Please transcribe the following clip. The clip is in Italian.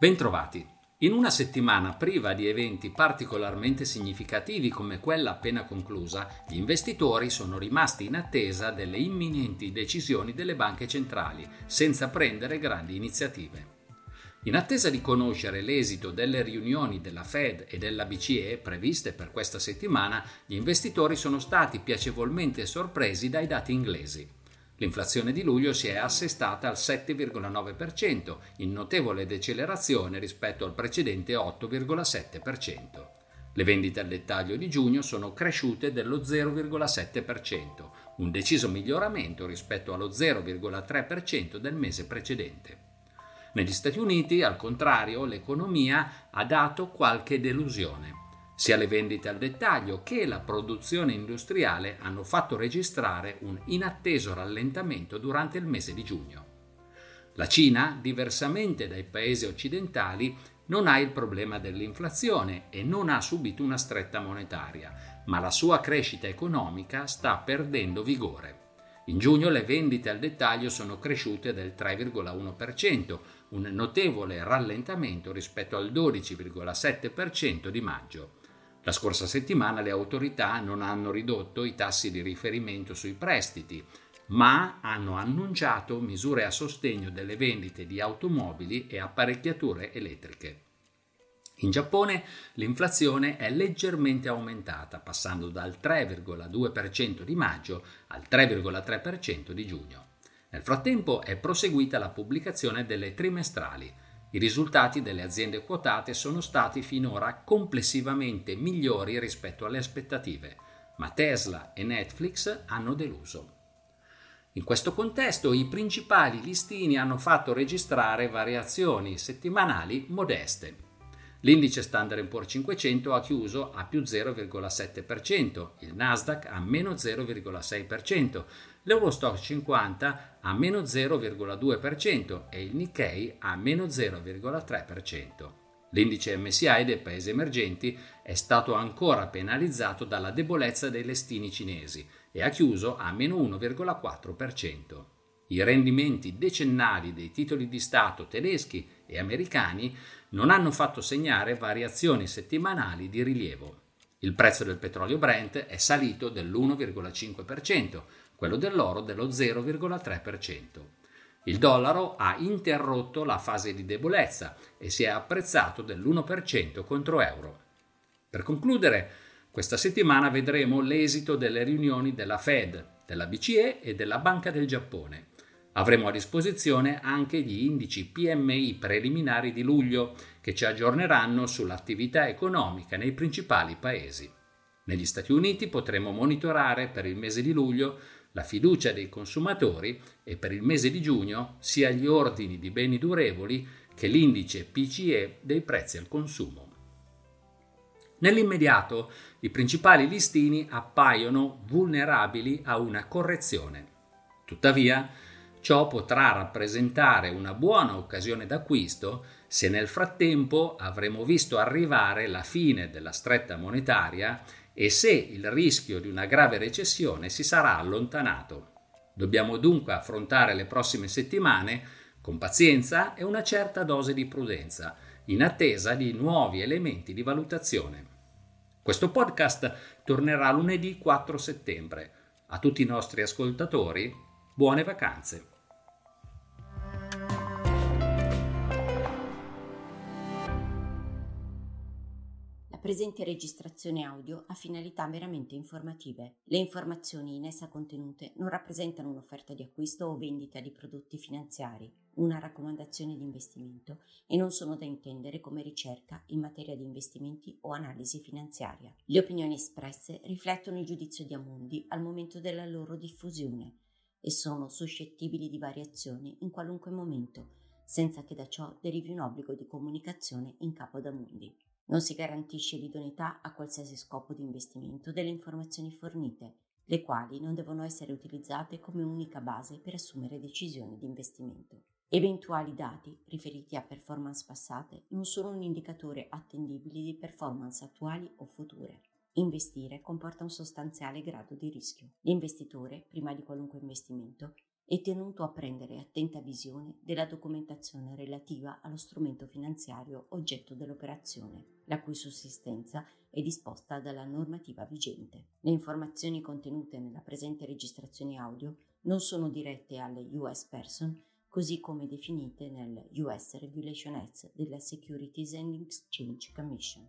Bentrovati. In una settimana priva di eventi particolarmente significativi come quella appena conclusa, gli investitori sono rimasti in attesa delle imminenti decisioni delle banche centrali, senza prendere grandi iniziative. In attesa di conoscere l'esito delle riunioni della Fed e della BCE previste per questa settimana, gli investitori sono stati piacevolmente sorpresi dai dati inglesi. L'inflazione di luglio si è assestata al 7,9%, in notevole decelerazione rispetto al precedente 8,7%. Le vendite al dettaglio di giugno sono cresciute dello 0,7%, un deciso miglioramento rispetto allo 0,3% del mese precedente. Negli Stati Uniti, al contrario, l'economia ha dato qualche delusione. Sia le vendite al dettaglio che la produzione industriale hanno fatto registrare un inatteso rallentamento durante il mese di giugno. La Cina, diversamente dai paesi occidentali, non ha il problema dell'inflazione e non ha subito una stretta monetaria, ma la sua crescita economica sta perdendo vigore. In giugno le vendite al dettaglio sono cresciute del 3,1%, un notevole rallentamento rispetto al 12,7% di maggio. La scorsa settimana le autorità non hanno ridotto i tassi di riferimento sui prestiti, ma hanno annunciato misure a sostegno delle vendite di automobili e apparecchiature elettriche. In Giappone l'inflazione è leggermente aumentata, passando dal 3,2% di maggio al 3,3% di giugno. Nel frattempo è proseguita la pubblicazione delle trimestrali, i risultati delle aziende quotate sono stati finora complessivamente migliori rispetto alle aspettative, ma Tesla e Netflix hanno deluso. In questo contesto i principali listini hanno fatto registrare variazioni settimanali modeste. L'indice Standard Poor's 500 ha chiuso a più 0,7%, il Nasdaq a meno 0,6%, l'Eurostock 50 a meno 0,2% e il Nikkei a meno 0,3%. L'indice MSI dei paesi emergenti è stato ancora penalizzato dalla debolezza dei listini cinesi e ha chiuso a meno 1,4%. I rendimenti decennali dei titoli di Stato tedeschi e americani non hanno fatto segnare variazioni settimanali di rilievo. Il prezzo del petrolio Brent è salito dell'1,5%, quello dell'oro dello 0,3%. Il dollaro ha interrotto la fase di debolezza e si è apprezzato dell'1% contro euro. Per concludere, questa settimana vedremo l'esito delle riunioni della Fed, della BCE e della Banca del Giappone. Avremo a disposizione anche gli indici PMI preliminari di luglio che ci aggiorneranno sull'attività economica nei principali paesi. Negli Stati Uniti potremo monitorare per il mese di luglio la fiducia dei consumatori e per il mese di giugno sia gli ordini di beni durevoli che l'indice PCE dei prezzi al consumo. Nell'immediato i principali listini appaiono vulnerabili a una correzione. Tuttavia, Ciò potrà rappresentare una buona occasione d'acquisto se nel frattempo avremo visto arrivare la fine della stretta monetaria e se il rischio di una grave recessione si sarà allontanato. Dobbiamo dunque affrontare le prossime settimane con pazienza e una certa dose di prudenza, in attesa di nuovi elementi di valutazione. Questo podcast tornerà lunedì 4 settembre. A tutti i nostri ascoltatori, buone vacanze. La presente registrazione audio ha finalità meramente informative. Le informazioni in essa contenute non rappresentano un'offerta di acquisto o vendita di prodotti finanziari, una raccomandazione di investimento e non sono da intendere come ricerca in materia di investimenti o analisi finanziaria. Le opinioni espresse riflettono il giudizio di Amundi al momento della loro diffusione e sono suscettibili di variazioni in qualunque momento, senza che da ciò derivi un obbligo di comunicazione in capo ad Amundi. Non si garantisce l'idoneità a qualsiasi scopo di investimento delle informazioni fornite, le quali non devono essere utilizzate come unica base per assumere decisioni di investimento. Eventuali dati riferiti a performance passate non sono un indicatore attendibile di performance attuali o future. Investire comporta un sostanziale grado di rischio. L'investitore, prima di qualunque investimento, è tenuto a prendere attenta visione della documentazione relativa allo strumento finanziario oggetto dell'operazione, la cui sussistenza è disposta dalla normativa vigente. Le informazioni contenute nella presente registrazione audio non sono dirette alle US person, così come definite nel US Regulation Act della Securities and Exchange Commission.